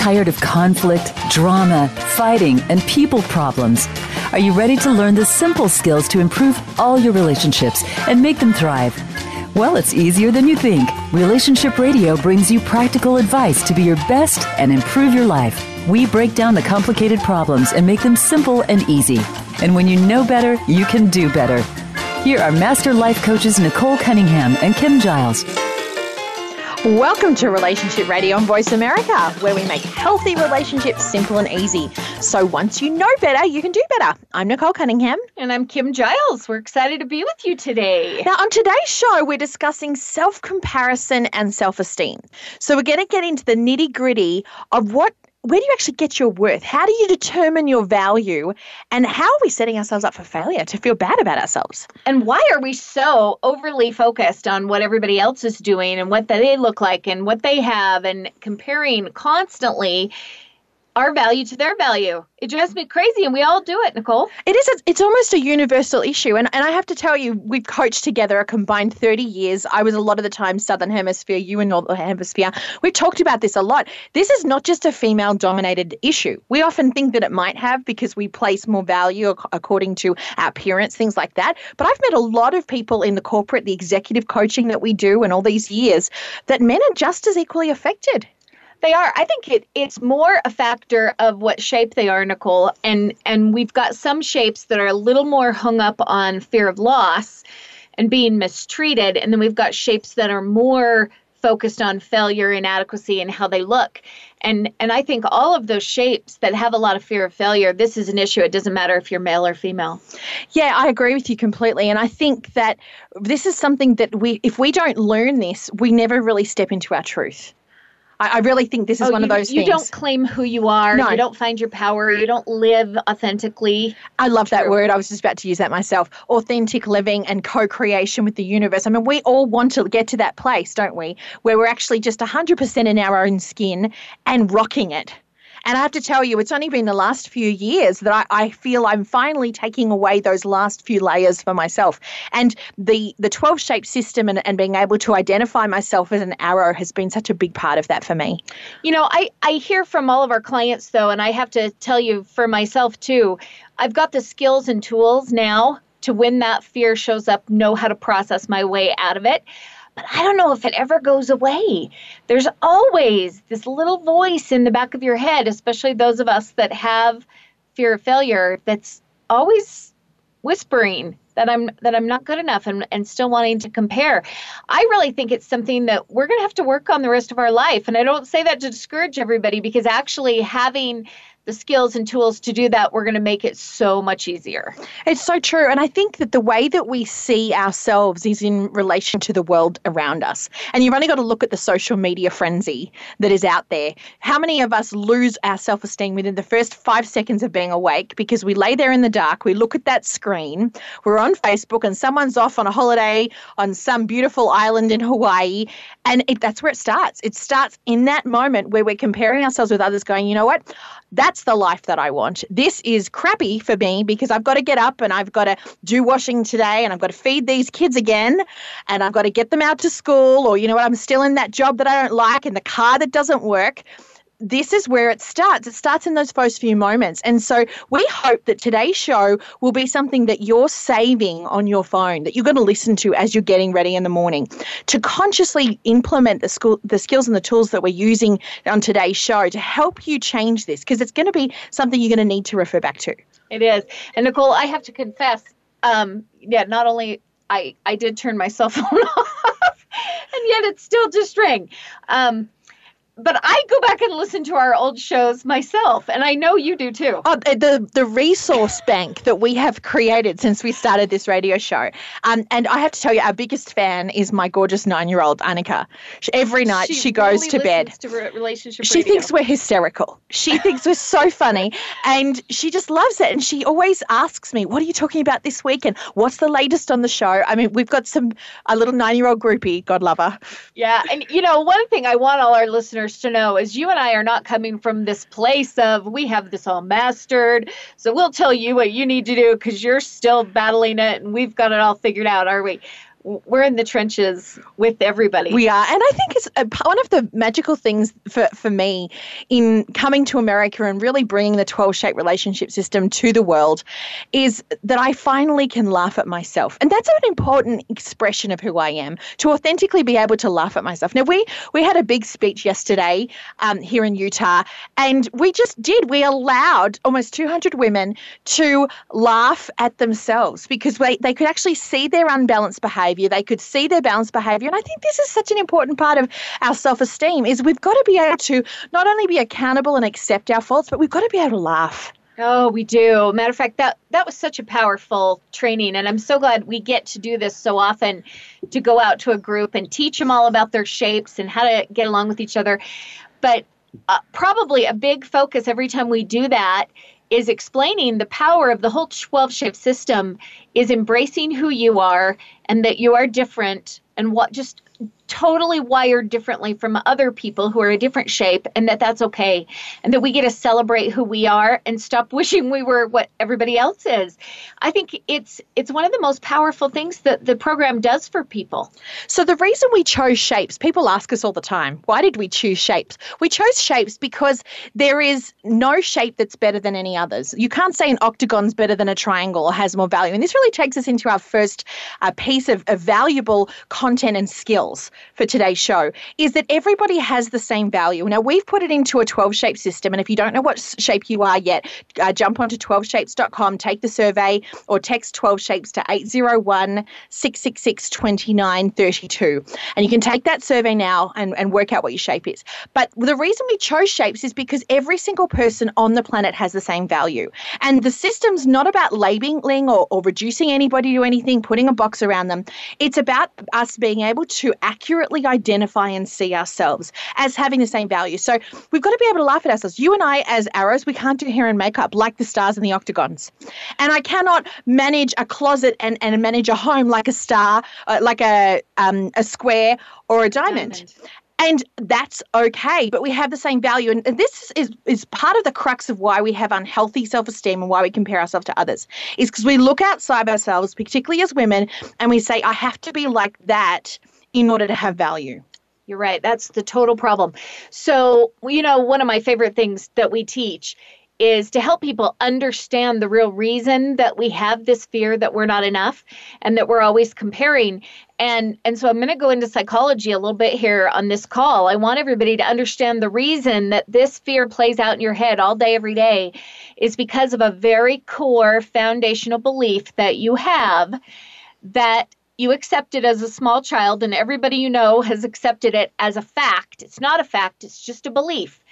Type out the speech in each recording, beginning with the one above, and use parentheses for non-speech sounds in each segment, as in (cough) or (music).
Tired of conflict, drama, fighting, and people problems? Are you ready to learn the simple skills to improve all your relationships and make them thrive? Well, it's easier than you think. Relationship Radio brings you practical advice to be your best and improve your life. We break down the complicated problems and make them simple and easy. And when you know better, you can do better. Here are Master Life Coaches Nicole Cunningham and Kim Giles. Welcome to Relationship Radio on Voice America, where we make healthy relationships simple and easy. So once you know better, you can do better. I'm Nicole Cunningham. And I'm Kim Giles. We're excited to be with you today. Now, on today's show, we're discussing self comparison and self esteem. So we're going to get into the nitty gritty of what where do you actually get your worth? How do you determine your value? And how are we setting ourselves up for failure to feel bad about ourselves? And why are we so overly focused on what everybody else is doing and what they look like and what they have and comparing constantly our value to their value. It drives me crazy, and we all do it, Nicole. It is. A, it's almost a universal issue, and and I have to tell you, we've coached together a combined thirty years. I was a lot of the time Southern Hemisphere, you in Northern Hemisphere. We've talked about this a lot. This is not just a female-dominated issue. We often think that it might have because we place more value according to our appearance, things like that. But I've met a lot of people in the corporate, the executive coaching that we do, and all these years, that men are just as equally affected. They are. I think it, it's more a factor of what shape they are, Nicole. And and we've got some shapes that are a little more hung up on fear of loss and being mistreated. And then we've got shapes that are more focused on failure, inadequacy, and how they look. And and I think all of those shapes that have a lot of fear of failure, this is an issue. It doesn't matter if you're male or female. Yeah, I agree with you completely. And I think that this is something that we if we don't learn this, we never really step into our truth. I, I really think this is oh, one you, of those things. you things. don't claim who you are. No. You don't find your power. You don't live authentically. I love True. that word. I was just about to use that myself. Authentic living and co creation with the universe. I mean, we all want to get to that place, don't we? Where we're actually just 100% in our own skin and rocking it. And I have to tell you, it's only been the last few years that I, I feel I'm finally taking away those last few layers for myself. And the the 12 shape system and, and being able to identify myself as an arrow has been such a big part of that for me. You know, I, I hear from all of our clients though, and I have to tell you for myself too, I've got the skills and tools now to when that fear shows up, know how to process my way out of it but I don't know if it ever goes away. There's always this little voice in the back of your head, especially those of us that have fear of failure, that's always whispering that I'm that I'm not good enough and, and still wanting to compare. I really think it's something that we're gonna have to work on the rest of our life. And I don't say that to discourage everybody because actually having the skills and tools to do that, we're going to make it so much easier. It's so true. And I think that the way that we see ourselves is in relation to the world around us. And you've only got to look at the social media frenzy that is out there. How many of us lose our self esteem within the first five seconds of being awake because we lay there in the dark, we look at that screen, we're on Facebook, and someone's off on a holiday on some beautiful island in Hawaii. And it, that's where it starts. It starts in that moment where we're comparing ourselves with others, going, you know what? That's the life that I want. This is crappy for me because I've got to get up and I've got to do washing today and I've got to feed these kids again and I've got to get them out to school or, you know what, I'm still in that job that I don't like and the car that doesn't work this is where it starts. It starts in those first few moments. And so we hope that today's show will be something that you're saving on your phone, that you're going to listen to as you're getting ready in the morning, to consciously implement the, school, the skills and the tools that we're using on today's show to help you change this, because it's going to be something you're going to need to refer back to. It is. And Nicole, I have to confess, um, yeah, not only I, I did turn my cell phone (laughs) off, and yet it's still just ring. Um, but I go back and listen to our old shows myself, and I know you do too. Oh, the the resource bank that we have created since we started this radio show, um, and I have to tell you, our biggest fan is my gorgeous nine year old Annika. She, every night she, she goes to bed. To relationship she radio. thinks we're hysterical. She thinks we're so funny, and she just loves it. And she always asks me, "What are you talking about this week? And what's the latest on the show?" I mean, we've got some a little nine year old groupie, God love her. Yeah, and you know, one thing I want all our listeners listeners to know is you and I are not coming from this place of we have this all mastered. So we'll tell you what you need to do because you're still battling it and we've got it all figured out, are we? We're in the trenches with everybody. We are. And I think it's a, one of the magical things for, for me in coming to America and really bringing the 12 shape relationship system to the world is that I finally can laugh at myself. And that's an important expression of who I am to authentically be able to laugh at myself. Now, we, we had a big speech yesterday um, here in Utah, and we just did. We allowed almost 200 women to laugh at themselves because they, they could actually see their unbalanced behavior behavior they could see their balanced behavior and i think this is such an important part of our self-esteem is we've got to be able to not only be accountable and accept our faults but we've got to be able to laugh Oh, we do. Matter of fact, that that was such a powerful training, and I'm so glad we get to do this so often, to go out to a group and teach them all about their shapes and how to get along with each other. But uh, probably a big focus every time we do that is explaining the power of the whole 12 shape system is embracing who you are and that you are different and what just totally wired differently from other people who are a different shape and that that's okay. And that we get to celebrate who we are and stop (laughs) wishing we were what everybody else is. I think it's it's one of the most powerful things that the program does for people. So the reason we chose shapes people ask us all the time why did we choose shapes? We chose shapes because there is no shape that's better than any others. You can't say an octagon's better than a triangle or has more value. And this really takes us into our first uh, piece of, of valuable content and skills for today's show is that everybody has the same value. Now, we've put it into a 12 shape system. And if you don't know what shape you are yet, uh, jump onto 12shapes.com, take the survey, or text 12 shapes to 801 666 2932. And you can take that survey now and, and work out what your shape is. But the reason we chose shapes is because every single person on the planet has the same value. And the system's not about labeling or, or reducing anybody to anything, putting a box around them. It's about us being able to accurately accurately identify and see ourselves as having the same value. So we've got to be able to laugh at ourselves. You and I, as arrows, we can't do hair and makeup like the stars and the octagons. And I cannot manage a closet and, and manage a home like a star, uh, like a, um, a square or a diamond. diamond. And that's okay, but we have the same value. And this is, is part of the crux of why we have unhealthy self esteem and why we compare ourselves to others, is because we look outside ourselves, particularly as women, and we say, I have to be like that in order to have value. You're right. That's the total problem. So, you know, one of my favorite things that we teach is to help people understand the real reason that we have this fear that we're not enough and that we're always comparing and and so i'm going to go into psychology a little bit here on this call i want everybody to understand the reason that this fear plays out in your head all day every day is because of a very core foundational belief that you have that you accept it as a small child, and everybody you know has accepted it as a fact. It's not a fact, it's just a belief.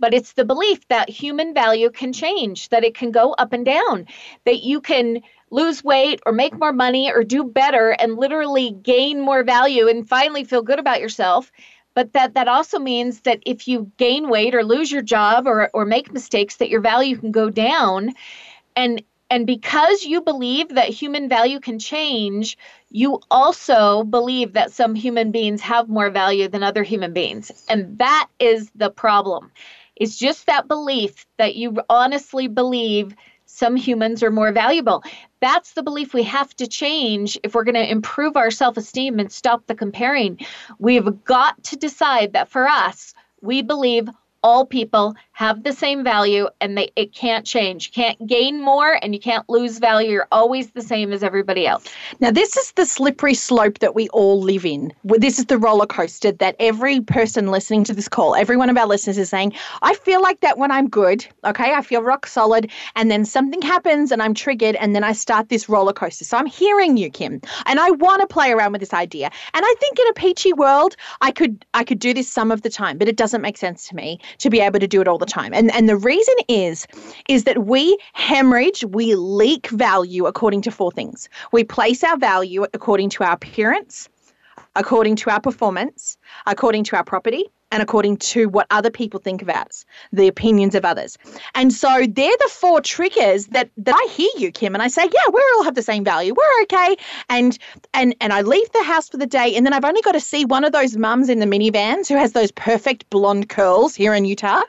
But it's the belief that human value can change, that it can go up and down, that you can lose weight or make more money or do better and literally gain more value and finally feel good about yourself but that that also means that if you gain weight or lose your job or or make mistakes that your value can go down and and because you believe that human value can change, you also believe that some human beings have more value than other human beings. And that is the problem. It's just that belief that you honestly believe some humans are more valuable. That's the belief we have to change if we're going to improve our self esteem and stop the comparing. We've got to decide that for us, we believe all people have the same value and they it can't change. You can't gain more and you can't lose value. You're always the same as everybody else. Now this is the slippery slope that we all live in. This is the roller coaster that every person listening to this call, every one of our listeners is saying, I feel like that when I'm good, okay, I feel rock solid, and then something happens and I'm triggered and then I start this roller coaster. So I'm hearing you, Kim, and I want to play around with this idea. And I think in a peachy world, I could I could do this some of the time, but it doesn't make sense to me to be able to do it all the time. And and the reason is is that we hemorrhage, we leak value according to four things. We place our value according to our appearance, according to our performance, according to our property, and according to what other people think about us, the opinions of others. And so they're the four triggers that, that I hear you, Kim, and I say, yeah, we all have the same value. We're okay. And and and I leave the house for the day, and then I've only got to see one of those mums in the minivans who has those perfect blonde curls here in Utah.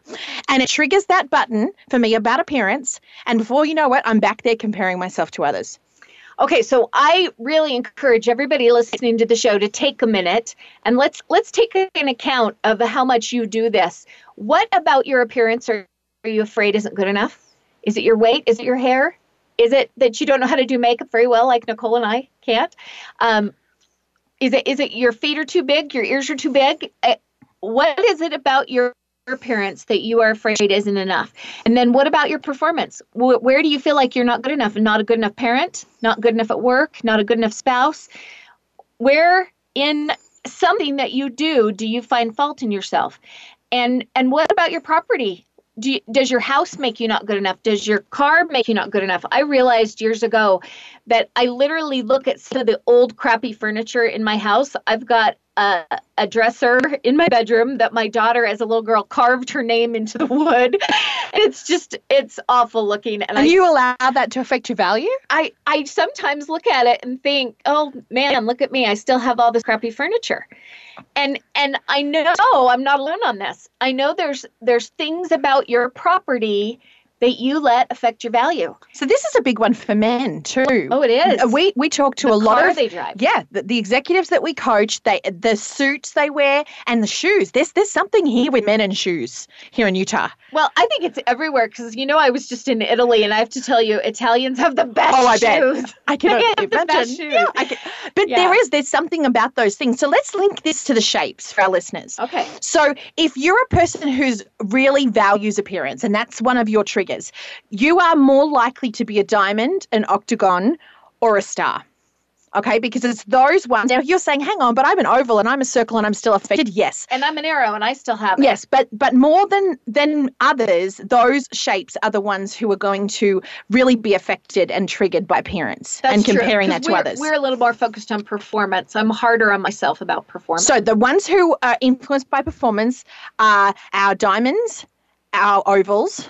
And it triggers that button for me about appearance. And before you know it, I'm back there comparing myself to others. Okay, so I really encourage everybody listening to the show to take a minute and let's let's take an account of how much you do this. What about your appearance are, you afraid isn't good enough? Is it your weight? Is it your hair? Is it that you don't know how to do makeup very well, like Nicole and I can't? Um, is it is it your feet are too big? Your ears are too big? Uh, what is it about your appearance that you are afraid isn't enough? And then what about your performance? Where do you feel like you're not good enough? Not a good enough parent? Not good enough at work? Not a good enough spouse? Where in something that you do do you find fault in yourself? And and what about your property? do you, does your house make you not good enough? Does your car make you not good enough? I realized years ago that I literally look at some of the old crappy furniture in my house. I've got a, a, dresser in my bedroom that my daughter, as a little girl, carved her name into the wood. And (laughs) it's just, it's awful looking. And, and I, you allow that to affect your value? I, I sometimes look at it and think, oh man, look at me. I still have all this crappy furniture and and i know oh, i'm not alone on this i know there's there's things about your property that you let affect your value. So this is a big one for men too. Oh, it is. We we talk to the a lot of they drive. Yeah, the, the, executives that we coach, they the suits they wear and the shoes. There's there's something here with men and shoes here in Utah. Well, I think it's everywhere because you know I was just in Italy and I have to tell you, Italians have the best oh, I shoes. Bet. I can imagine. the best shoes. Yeah, can, but yeah. there is there's something about those things. So let's link this to the shapes for our listeners. Okay. So if you're a person who's really values appearance and that's one of your triggers, you you are more likely to be a diamond, an octagon, or a star. Okay, because it's those ones. Now you're saying, hang on, but I'm an oval and I'm a circle and I'm still affected. Yes. And I'm an arrow and I still have it. Yes, but but more than than others, those shapes are the ones who are going to really be affected and triggered by parents That's and comparing true, that to others. We're a little more focused on performance. I'm harder on myself about performance. So the ones who are influenced by performance are our diamonds, our ovals,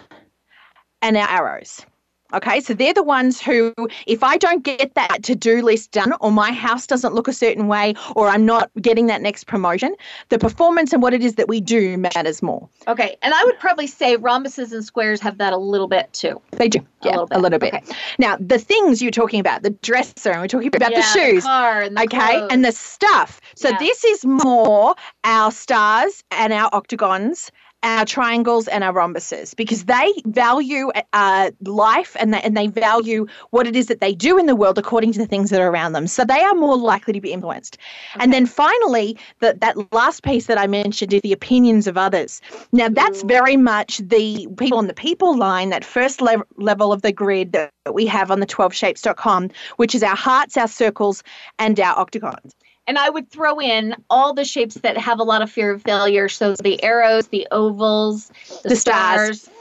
and our arrows. Okay, so they're the ones who, if I don't get that to do list done, or my house doesn't look a certain way, or I'm not getting that next promotion, the performance and what it is that we do matters more. Okay, and I would probably say rhombuses and squares have that a little bit too. They do, yeah, a little bit. A little bit. Okay. Now, the things you're talking about, the dresser, and we're talking about yeah, the shoes, the and the okay, clothes. and the stuff. So yeah. this is more our stars and our octagons our triangles and our rhombuses because they value uh, life and they, and they value what it is that they do in the world according to the things that are around them. So they are more likely to be influenced. Okay. And then finally, the, that last piece that I mentioned is the opinions of others. Now, that's very much the people on the people line, that first le- level of the grid that we have on the 12shapes.com, which is our hearts, our circles, and our octagons. And I would throw in all the shapes that have a lot of fear of failure. So the arrows, the ovals, the, the stars, stars,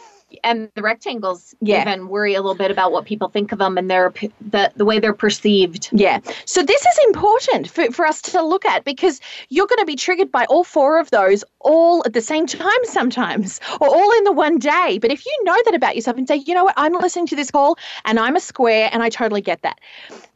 and the rectangles. Yeah. Even worry a little bit about what people think of them and their the the way they're perceived. Yeah. So this is important for, for us to look at because you're going to be triggered by all four of those all at the same time sometimes, or all in the one day. But if you know that about yourself and say, you know what, I'm listening to this call and I'm a square and I totally get that.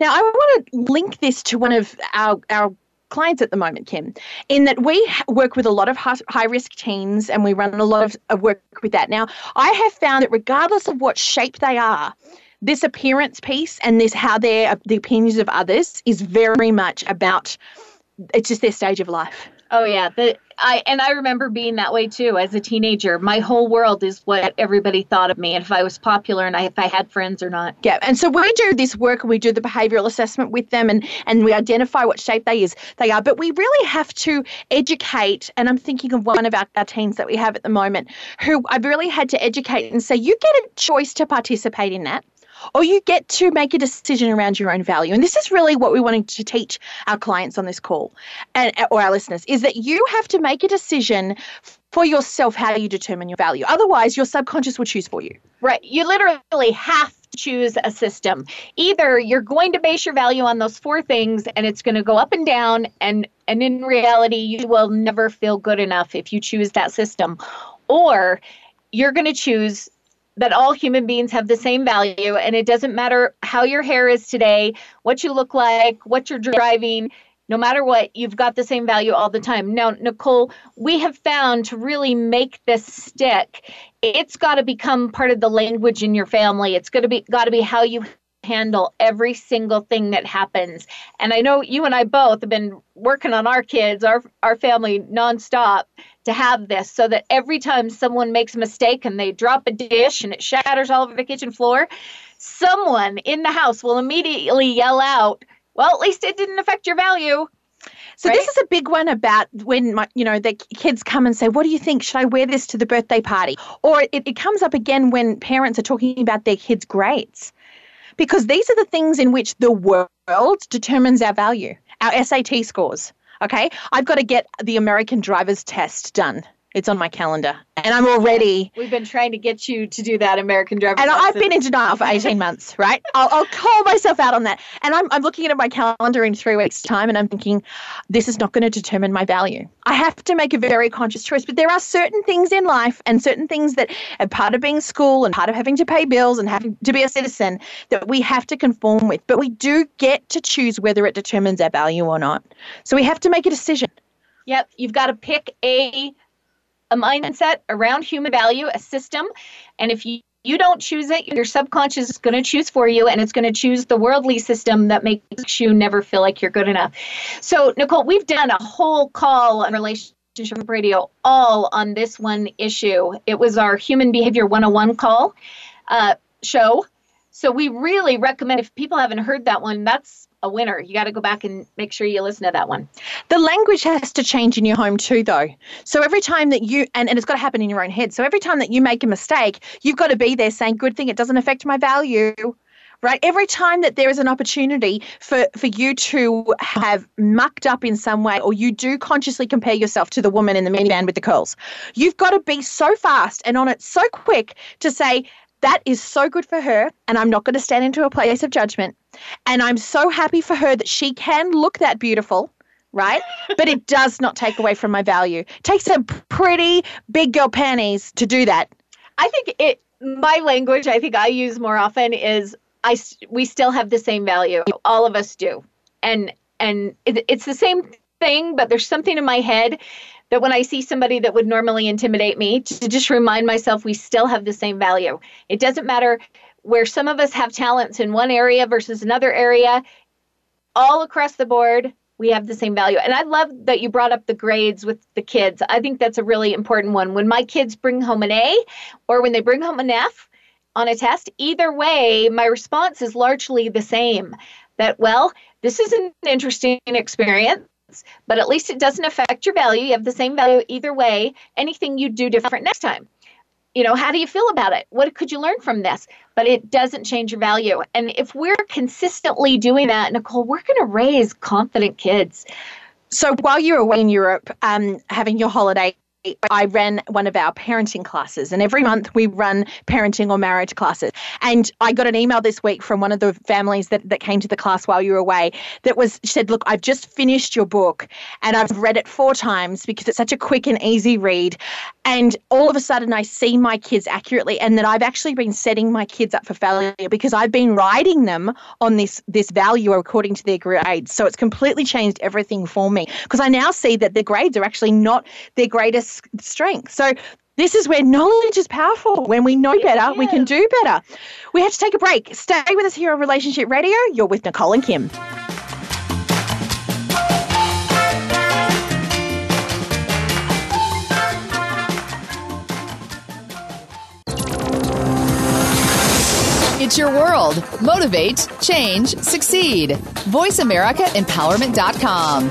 Now I want to link this to one of our our clients at the moment, Kim, in that we work with a lot of high risk teens and we run a lot of work with that. Now, I have found that regardless of what shape they are, this appearance piece and this how they're the opinions of others is very much about it's just their stage of life. Oh yeah, the I and I remember being that way too as a teenager. My whole world is what everybody thought of me, and if I was popular and I, if I had friends or not. Yeah, and so we do this work and we do the behavioural assessment with them, and and we identify what shape they is they are. But we really have to educate. And I'm thinking of one of our, our teens that we have at the moment, who I've really had to educate and say, you get a choice to participate in that or you get to make a decision around your own value. And this is really what we wanted to teach our clients on this call and or our listeners is that you have to make a decision for yourself how you determine your value. Otherwise, your subconscious will choose for you. Right. You literally have to choose a system. Either you're going to base your value on those four things and it's going to go up and down and and in reality you will never feel good enough if you choose that system or you're going to choose that all human beings have the same value and it doesn't matter how your hair is today, what you look like, what you're driving, no matter what, you've got the same value all the time. Now, Nicole, we have found to really make this stick, it's got to become part of the language in your family. It's going to be got to be how you handle every single thing that happens. And I know you and I both have been working on our kids, our our family nonstop to have this so that every time someone makes a mistake and they drop a dish and it shatters all over the kitchen floor, someone in the house will immediately yell out, "Well, at least it didn't affect your value." So right? this is a big one about when my, you know the kids come and say, "What do you think? Should I wear this to the birthday party?" Or it, it comes up again when parents are talking about their kids' grades, because these are the things in which the world determines our value, our SAT scores. Okay, I've got to get the American driver's test done. It's on my calendar, and I'm already. We've been trying to get you to do that American driver. And I've been in denial for 18 months, right? I'll, I'll, call myself out on that. And I'm, I'm looking at my calendar in three weeks' time, and I'm thinking, this is not going to determine my value. I have to make a very conscious choice. But there are certain things in life, and certain things that are part of being school, and part of having to pay bills, and having to be a citizen that we have to conform with. But we do get to choose whether it determines our value or not. So we have to make a decision. Yep, you've got to pick a a mindset around human value, a system. And if you you don't choose it, your subconscious is going to choose for you, and it's going to choose the worldly system that makes you never feel like you're good enough. So, Nicole, we've done a whole call on relationship radio all on this one issue. It was our Human Behavior 101 call uh, show. So, we really recommend if people haven't heard that one, that's a winner. You got to go back and make sure you listen to that one. The language has to change in your home too, though. So every time that you, and, and it's got to happen in your own head. So every time that you make a mistake, you've got to be there saying, good thing it doesn't affect my value right every time that there is an opportunity for for you to have mucked up in some way or you do consciously compare yourself to the woman in the minivan with the curls you've got to be so fast and on it so quick to say that is so good for her and i'm not going to stand into a place of judgment and I'm so happy for her that she can look that beautiful right? (laughs) but it does not take away from my value. It takes some pretty big girl panties to do that. I think it my language I think I use more often is I we still have the same value. All of us do. And and it, it's the same thing, but there's something in my head that when I see somebody that would normally intimidate me to just remind myself we still have the same value. It doesn't matter where some of us have talents in one area versus another area, all across the board, we have the same value. And I love that you brought up the grades with the kids. I think that's a really important one. When my kids bring home an A or when they bring home an F on a test, either way, my response is largely the same that, well, this is an interesting experience. But at least it doesn't affect your value. You have the same value either way. Anything you do different next time you know, how do you feel about it? What could you learn from this? But it doesn't change your value. And if we're consistently doing that, Nicole, we're going to raise confident kids. So while you're away in Europe, um, having your holiday, I ran one of our parenting classes, and every month we run parenting or marriage classes. And I got an email this week from one of the families that, that came to the class while you were away that was said, Look, I've just finished your book and I've read it four times because it's such a quick and easy read. And all of a sudden, I see my kids accurately, and that I've actually been setting my kids up for failure because I've been writing them on this this value according to their grades. So it's completely changed everything for me because I now see that their grades are actually not their greatest strength. So this is where knowledge is powerful. When we know better, we can do better. We have to take a break. Stay with us here on Relationship Radio. You're with Nicole and Kim. It's your world. Motivate, change, succeed. VoiceAmericaEmpowerment.com.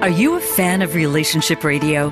Are you a fan of relationship radio?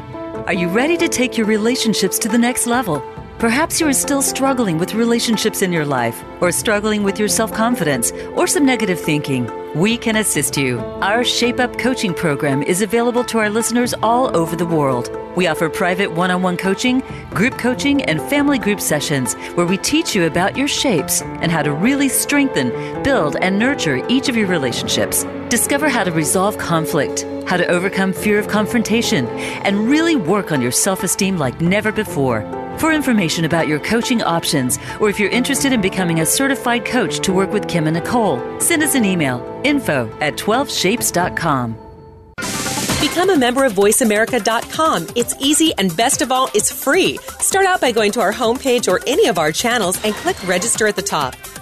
Are you ready to take your relationships to the next level? Perhaps you are still struggling with relationships in your life, or struggling with your self confidence, or some negative thinking. We can assist you. Our Shape Up coaching program is available to our listeners all over the world. We offer private one on one coaching, group coaching, and family group sessions where we teach you about your shapes and how to really strengthen, build, and nurture each of your relationships. Discover how to resolve conflict, how to overcome fear of confrontation, and really work on your self esteem like never before. For information about your coaching options, or if you're interested in becoming a certified coach to work with Kim and Nicole, send us an email info at 12shapes.com. Become a member of VoiceAmerica.com. It's easy and best of all, it's free. Start out by going to our homepage or any of our channels and click register at the top.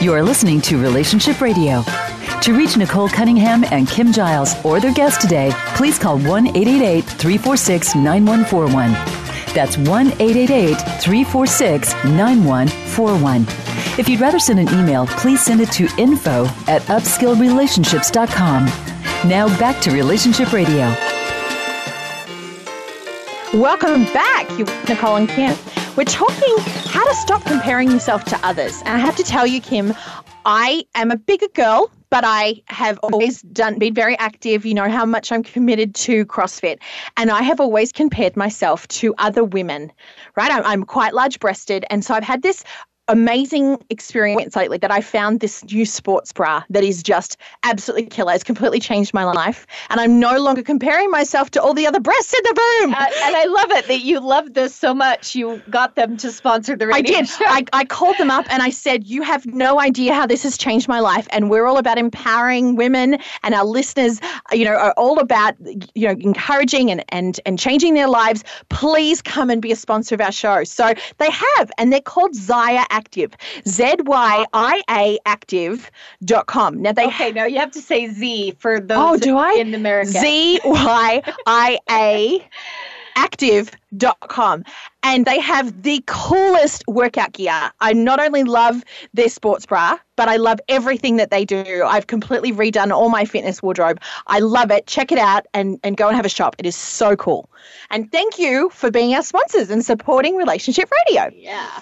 You are listening to Relationship Radio. To reach Nicole Cunningham and Kim Giles or their guest today, please call 1 888 346 9141. That's 1 888 346 9141. If you'd rather send an email, please send it to info at upskillrelationships.com. Now back to Relationship Radio. Welcome back, you Nicole and Kim. We're talking how to stop comparing yourself to others. And I have to tell you, Kim, I am a bigger girl, but I have always done been very active. You know how much I'm committed to CrossFit, and I have always compared myself to other women. Right, I'm, I'm quite large breasted, and so I've had this amazing experience lately that I found this new sports bra that is just absolutely killer. It's completely changed my life. And I'm no longer comparing myself to all the other breasts in the boom. Uh, and I love it that you love this so much. You got them to sponsor the radio I did. show. I, I called them up and I said, You have no idea how this has changed my life. And we're all about empowering women and our listeners, you know, are all about, you know, encouraging and, and, and changing their lives. Please come and be a sponsor of our show. So they have, and they're called Zyia Active. Z Y I A Active.com. Now they okay, no, you have to say Z for those Oh, do I? in America. Z Y I A active.com and they have the coolest workout gear. I not only love their sports bra, but I love everything that they do. I've completely redone all my fitness wardrobe. I love it. Check it out and, and go and have a shop. It is so cool. And thank you for being our sponsors and supporting Relationship Radio. Yeah.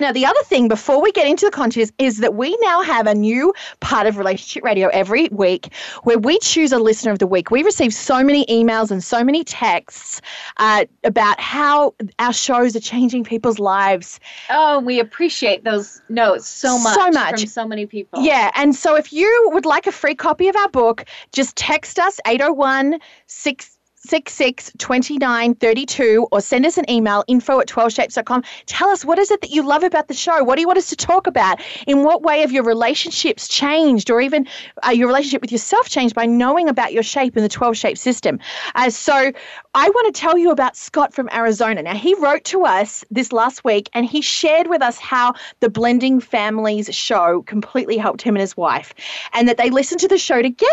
Now, the other thing before we get into the content is that we now have a new part of Relationship Radio every week where we choose a listener of the week. We receive so many emails and so many texts uh, about how our shows are changing people's lives. Oh, we appreciate those notes so much. So much. From so many people. Yeah. And so if you would like a free copy of our book, just text us 801 6. 66 29 32 or send us an email info at 12shapes.com tell us what is it that you love about the show? What do you want us to talk about? In what way have your relationships changed or even uh, your relationship with yourself changed by knowing about your shape in the 12 shape system? Uh, so i want to tell you about scott from arizona. Now he wrote to us this last week and he shared with us how the blending families show completely helped him and his wife and that they listened to the show together.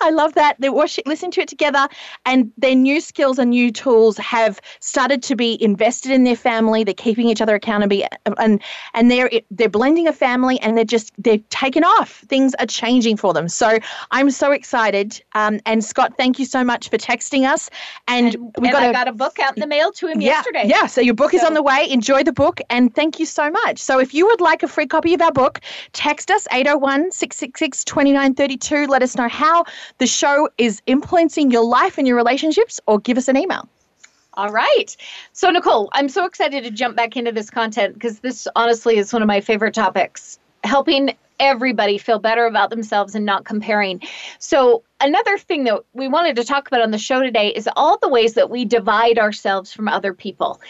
I love that. They watch it listen to it together and their new skills and new tools have started to be invested in their family. They're keeping each other accountable, and and they're they're blending a family, and they're just they're taken off. Things are changing for them. So I'm so excited. Um, and Scott, thank you so much for texting us. And, And, we got got a book out in the mail to him yeah, yesterday. Yeah, so your book is on the way. Enjoy the book and thank you so much. So if you would like a free copy of our book, text us 801 666 2932. Let us know how the show is influencing your life and your relationships or give us an email. All right. So, Nicole, I'm so excited to jump back into this content because this honestly is one of my favorite topics helping everybody feel better about themselves and not comparing. So, another thing that we wanted to talk about on the show today is all the ways that we divide ourselves from other people.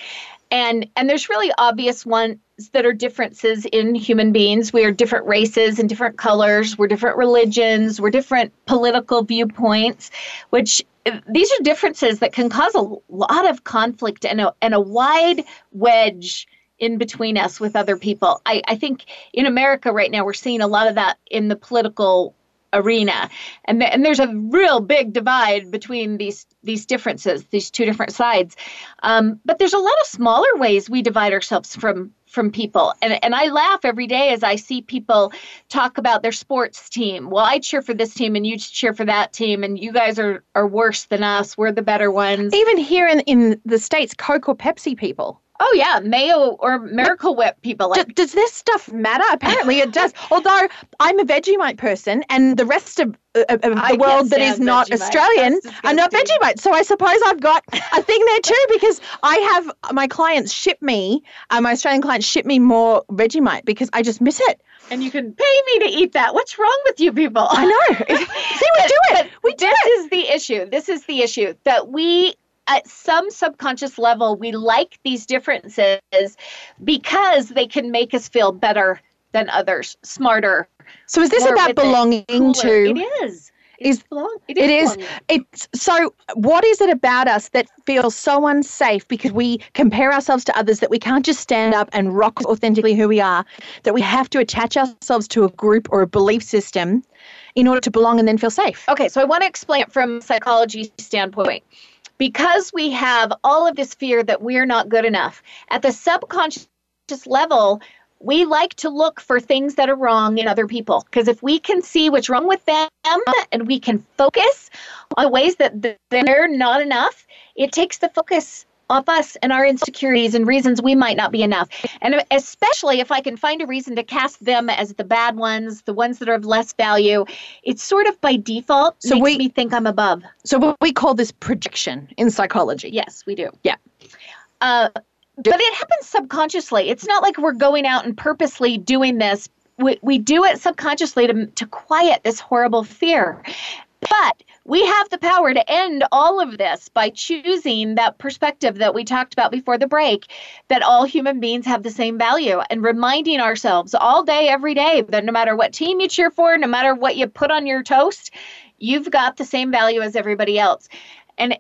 And and there's really obvious ones that are differences in human beings. We are different races and different colors, we're different religions, we're different political viewpoints, which eh, these are differences that can cause a lot of conflict and a, and a wide wedge in between us with other people. I, I think in America right now, we're seeing a lot of that in the political arena. And, th- and there's a real big divide between these, these differences, these two different sides. Um, but there's a lot of smaller ways we divide ourselves from from people. And, and I laugh every day as I see people talk about their sports team. Well, I cheer for this team and you cheer for that team, and you guys are, are worse than us. We're the better ones. Even here in, in the States, Coke or Pepsi people. Oh yeah, mayo or Miracle Whip people like. D- does this stuff matter? Apparently it does. (laughs) Although I'm a Vegemite person, and the rest of, uh, of the world that is not Vegemite. Australian are not. Vegemite. So I suppose I've got a thing there too because I have my clients ship me, uh, my Australian clients ship me more Vegemite because I just miss it. and you can pay me to eat that. What's wrong with you people? I know. (laughs) See, we do it. We do this it. is the issue. This is the issue that we at some subconscious level we like these differences because they can make us feel better than others, smarter. So is this about it, belonging to? It is. is- It's belong- it It is. belonging. It's so. What is it about us that feels so unsafe because we compare ourselves to others that we can't just stand up and rock authentically who we are? That we have to attach ourselves to a group or a belief system in order to belong and then feel safe. Okay, so I want to explain it from a psychology standpoint. Because we have all of this fear that we're not good enough, at the subconscious level, we like to look for things that are wrong in other people. Because if we can see what's wrong with them and we can focus on ways that they're not enough, it takes the focus off us and our insecurities and reasons we might not be enough. And especially if I can find a reason to cast them as the bad ones, the ones that are of less value, it's sort of by default So makes we- me think I'm above. So what we call this projection in psychology. Yes, we do. Yeah. Uh, but it happens subconsciously. It's not like we're going out and purposely doing this. We, we do it subconsciously to, to quiet this horrible fear. But we have the power to end all of this by choosing that perspective that we talked about before the break that all human beings have the same value and reminding ourselves all day, every day that no matter what team you cheer for, no matter what you put on your toast, you've got the same value as everybody else. And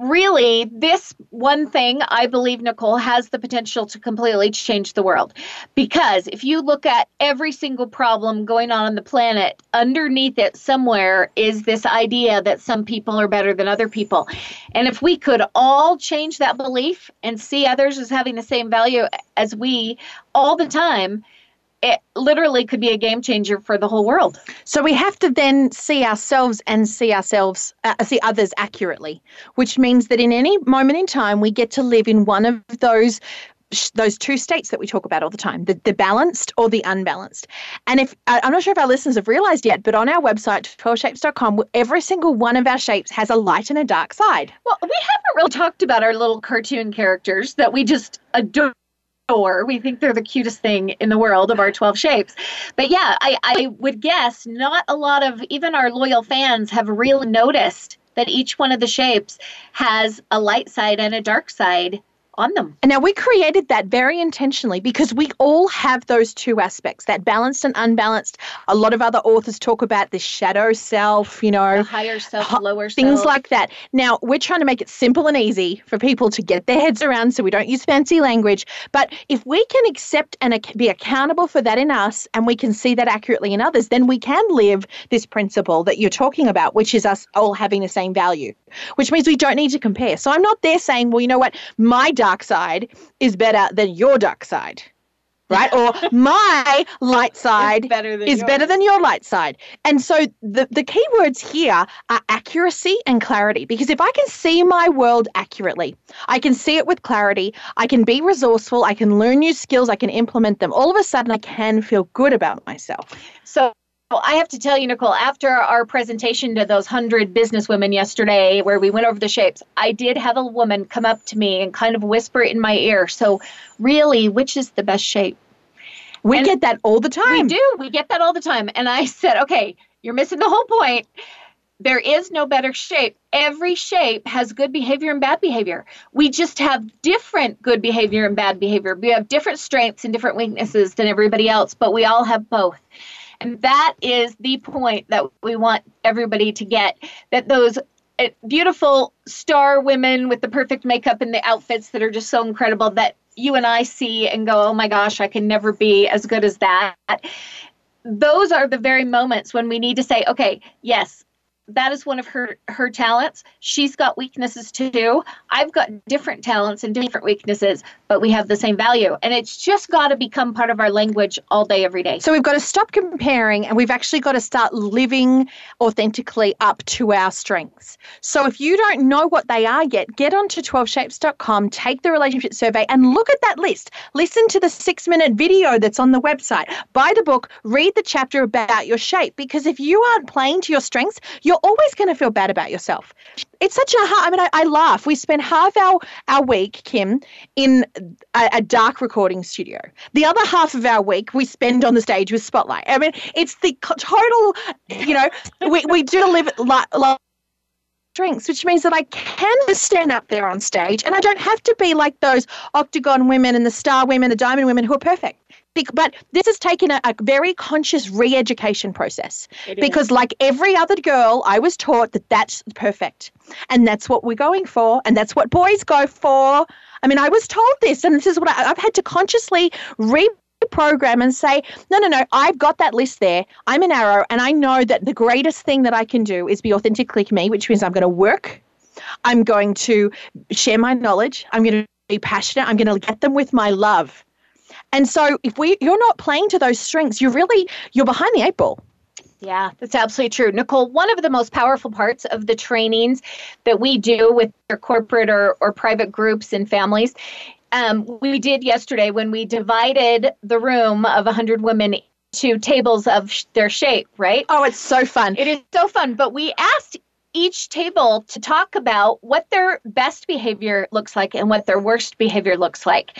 really, this one thing I believe, Nicole, has the potential to completely change the world. Because if you look at every single problem going on on the planet, underneath it somewhere is this idea that some people are better than other people. And if we could all change that belief and see others as having the same value as we all the time, it literally could be a game changer for the whole world. So we have to then see ourselves and see ourselves, uh, see others accurately, which means that in any moment in time, we get to live in one of those those two states that we talk about all the time the, the balanced or the unbalanced and if i'm not sure if our listeners have realized yet but on our website 12shapes.com every single one of our shapes has a light and a dark side Well, we haven't really talked about our little cartoon characters that we just adore. We think they're the cutest thing in the world of our 12 shapes. But yeah, I, I would guess not a lot of even our loyal fans have really noticed that each one of the shapes has a light side and a dark side on them. And now we created that very intentionally because we all have those two aspects, that balanced and unbalanced. A lot of other authors talk about the shadow self, you know, The higher self, ho- lower things self. like that. Now, we're trying to make it simple and easy for people to get their heads around so we don't use fancy language. But if we can accept and be accountable for that in us and we can see that accurately in others, then we can live this principle that you're talking about, which is us all having the same value, which means we don't need to compare. So I'm not there saying, well, you know what, my dark side is better than your dark side. Right? or (laughs) my light side better is yours. better than your light side. And so the, the key words here are accuracy and clarity. Because if I can see my world accurately, I can see it with clarity, I can be resourceful, I can learn new skills, I can implement them, all of a sudden I can feel good about myself. So I have to tell you, Nicole, after our presentation to those hundred businesswomen yesterday, where we went over the shapes, I did have a woman come up to me and kind of whisper in my ear. So, really, which is the best shape? We And get that all the time. We do. We get that all the time. And I (laughs) said, okay, you're missing the whole point. There is no better shape. Every shape has good behavior and bad behavior. We just have different good behavior and bad behavior. We have different strengths and different weaknesses than everybody else, but we all have both. And that is the point that we want everybody to get that those uh, beautiful star women with the perfect makeup and the outfits that are just so incredible that you and I see and go, oh my gosh, I can never be as good as that. Those are the very moments when we need to say, okay, yes, that is one of her her talents. She's got weaknesses too. I've got different talents and different weaknesses, but we have the same value. And it's just got to become part of our language all day every day. So we've got to stop comparing and we've actually got to start living authentically up to our strengths. So if you don't know what they are yet, get onto 12shapes.com, take the relationship survey and look at that list. Listen to the 6-minute video that's on the website. Buy the book, read the chapter about your shape because if you aren't playing to your strengths, you're always going to feel bad about yourself. It's such a hard, I mean, I, I laugh. We spend half our, our week, Kim, in a, a, dark recording studio. The other half of our week we spend on the stage with Spotlight. I mean, it's the total, you know, we, we do live like, like strengths, which means that I can stand up there on stage and I don't have to be like those octagon women and the star women, the diamond women who are perfect. But this has taken a, a very conscious re education process because, like every other girl, I was taught that that's perfect. And that's what we're going for. And that's what boys go for. I mean, I was told this, and this is what I, I've had to consciously re program and say, no, no, no, I've got that list there. I'm an arrow, and I know that the greatest thing that I can do is be authentically me, which means I'm going to work. I'm going to share my knowledge. I'm going to be passionate. I'm going to get them with my love. And so if we you're not playing to those strengths, you're really you're behind the eight ball. Yeah, that's absolutely true. Nicole, one of the most powerful parts of the trainings that we do with our corporate or, or private groups and families, um, we did yesterday when we divided the room of 100 women to tables of sh- their shape, right? Oh, it's so fun. It is so fun. But we asked each table to talk about what their best behavior looks like and what their worst behavior looks like.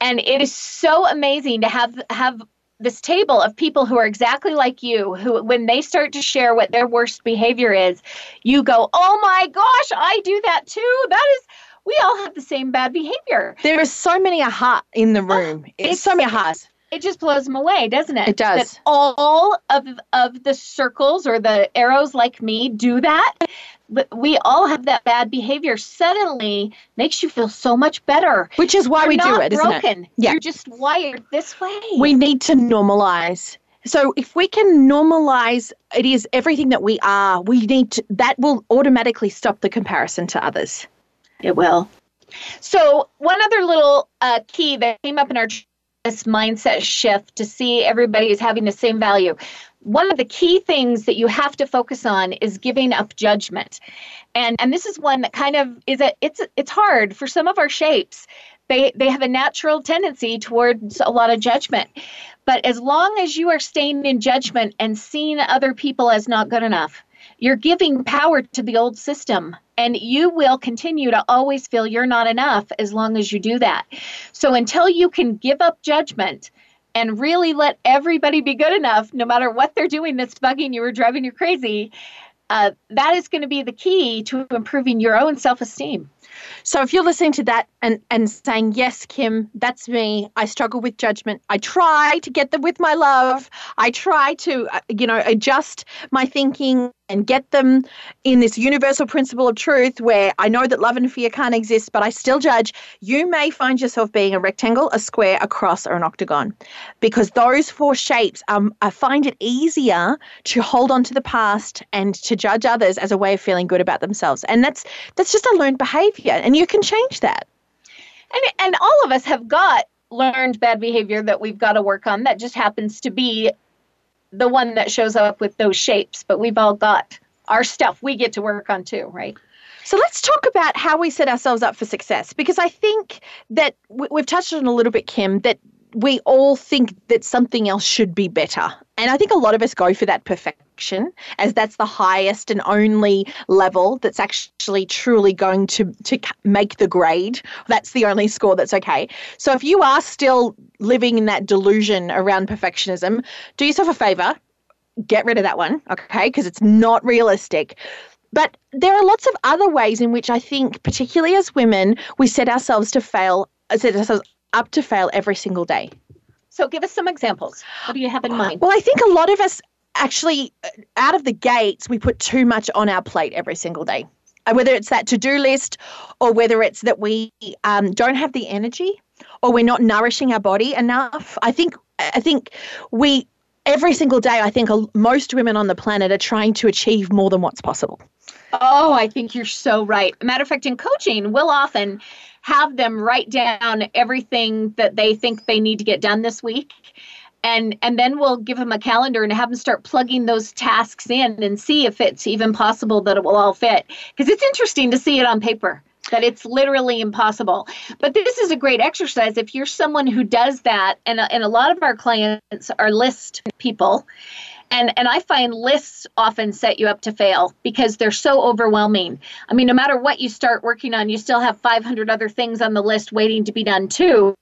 And it is so amazing to have have this table of people who are exactly like you who when they start to share what their worst behavior is, you go, "Oh my gosh, I do that too." That is we all have the same bad behavior. There are so many aha in the oh, room. Oh, it's, it's so many ahas it just blows them away, doesn't it? It does. That all of of the circles or the arrows like me do that. We all have that bad behavior. Suddenly makes you feel so much better. Which is why You're we do it, isn't broken. it? Yeah. You're just wired this way. We need to normalize. So if we can normalize it is everything that we are, we need to, that will automatically stop the comparison to others. It will. So one other little uh, key that came up in our this mindset shift to see everybody is having the same value. One of the key things that you have to focus on is giving up judgment. And and this is one that kind of is a it's it's hard for some of our shapes. They they have a natural tendency towards a lot of judgment. But as long as you are staying in judgment and seeing other people as not good enough, you're giving power to the old system and you will continue to always feel you're not enough as long as you do that. So until you can give up judgment and really let everybody be good enough, no matter what they're doing that's bugging you or driving you crazy, uh, that is going to be the key to improving your own self esteem. So if you're listening to that and, and saying, Yes, Kim, that's me. I struggle with judgment. I try to get them with my love. I try to, uh, you know, adjust my thinking and get them in this universal principle of truth where I know that love and fear can't exist, but I still judge, you may find yourself being a rectangle, a square, a cross, or an octagon. Because those four shapes, um, I find it easier to hold on to the past and to judge others as a way of feeling good about themselves. And that's that's just a learned behavior, and you can change that. And and all of us have got learned bad behavior that we've got to work on that just happens to be the one that shows up with those shapes, but we've all got our stuff we get to work on too, right? So let's talk about how we set ourselves up for success because I think that we've touched on a little bit, Kim, that we all think that something else should be better. And I think a lot of us go for that perfection as that's the highest and only level that's actually truly going to, to make the grade. That's the only score that's okay. So if you are still living in that delusion around perfectionism, do yourself a favor, get rid of that one, okay? Because it's not realistic. But there are lots of other ways in which I think, particularly as women, we set ourselves to fail, uh, set ourselves up to fail every single day. So give us some examples. What do you have in mind? Well, I think a lot of us actually, uh, out of the gates, we put too much on our plate every single day. Uh, whether it's that to do list or whether it's that we um, don't have the energy or we're not nourishing our body enough. I think I think we every single day, I think most women on the planet are trying to achieve more than what's possible. Oh, I think you're so right. Matter of fact, in coaching, we'll often have them write down everything that they think they need to get done this week and and then we'll give them a calendar and have them start plugging those tasks in and see if it's even possible that it will all fit. Because it's interesting to see it on paper that it's literally impossible. But this is a great exercise if you're someone who does that and, and a lot of our clients are list people and and i find lists often set you up to fail because they're so overwhelming. I mean no matter what you start working on you still have 500 other things on the list waiting to be done too.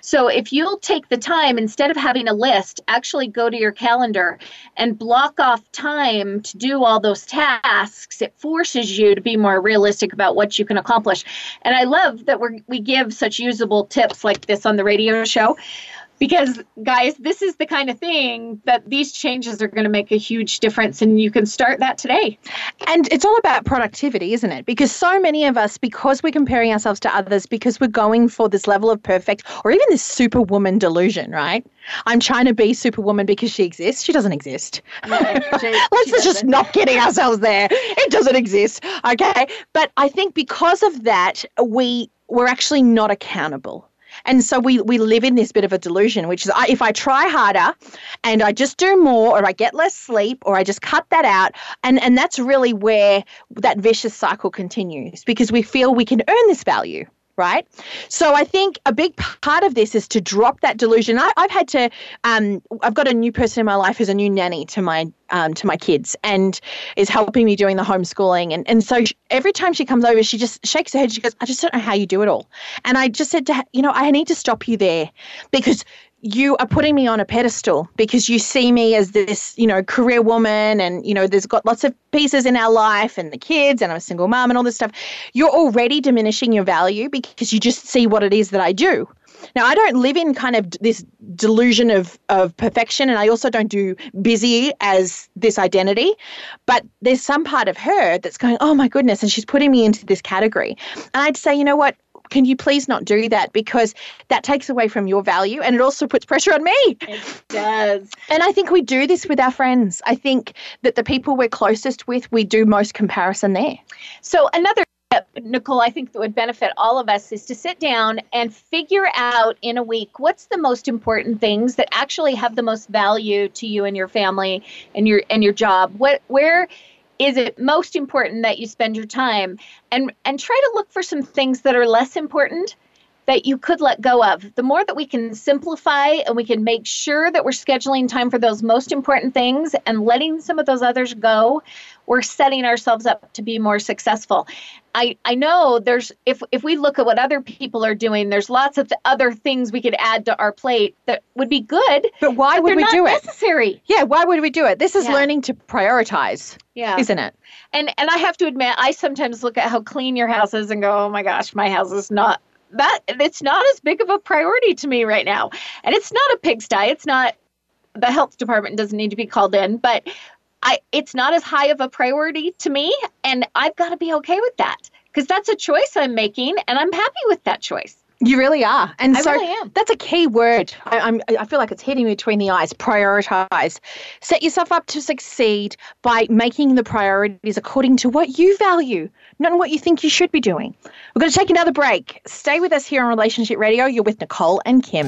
So if you'll take the time instead of having a list actually go to your calendar and block off time to do all those tasks. It forces you to be more realistic about what you can accomplish. And i love that we we give such usable tips like this on the radio show because guys this is the kind of thing that these changes are going to make a huge difference and you can start that today. And it's all about productivity isn't it? Because so many of us because we're comparing ourselves to others because we're going for this level of perfect or even this superwoman delusion right? I'm trying to be superwoman because she exists. She doesn't exist. No, she, (laughs) let's she just not getting ourselves there. It doesn't exist okay? But i think because of that we we're actually not accountable and so we, we live in this bit of a delusion, which is I, if I try harder and I just do more or I get less sleep or I just cut that out, and, and that's really where that vicious cycle continues because we feel we can earn this value right? So I think a big part of this is to drop that delusion. I, have had to. Um, I've got a new person in my life who's a new nanny to my um, to my kids and is helping me doing the homeschooling. And and so she, every time she comes over, she just shakes her head. She goes, "I just don't know how you do it all." And I just said to her, you know, I need to stop you there because you are putting me on a pedestal because you see me as this, you know, career woman and, you know, there's got lots of pieces in our life and the kids and I'm a single mom and all this stuff. You're already diminishing your value because you just see what it is that I do. Now, I don't live in kind of this delusion of, of perfection, and I also don't do busy as this identity. But there's some part of her that's going, oh my goodness, and she's putting me into this category. And I'd say, you know what? Can you please not do that because that takes away from your value and it also puts pressure on me. It does. And I think we do this with our friends. I think that the people we're closest with, we do most comparison there. So another tip, Nicole, I think that would benefit all of us is to sit down and figure out in a week what's the most important things that actually have the most value to you and your family and your and your job. What where is it most important that you spend your time and and try to look for some things that are less important that you could let go of. The more that we can simplify and we can make sure that we're scheduling time for those most important things and letting some of those others go, we're setting ourselves up to be more successful. I, I know there's if if we look at what other people are doing, there's lots of other things we could add to our plate that would be good. But why but would we do it? Necessary. Yeah, why would we do it? This is yeah. learning to prioritize. Yeah. Isn't it? And and I have to admit, I sometimes look at how clean your house is and go, oh my gosh, my house is not that it's not as big of a priority to me right now. And it's not a pigsty. It's not the health department doesn't need to be called in, but I it's not as high of a priority to me and I've got to be okay with that because that's a choice I'm making and I'm happy with that choice. You really are, and I so really that's a key word. I, I'm, I feel like it's hitting me between the eyes. Prioritize. Set yourself up to succeed by making the priorities according to what you value, not what you think you should be doing. We're going to take another break. Stay with us here on Relationship Radio. You're with Nicole and Kim.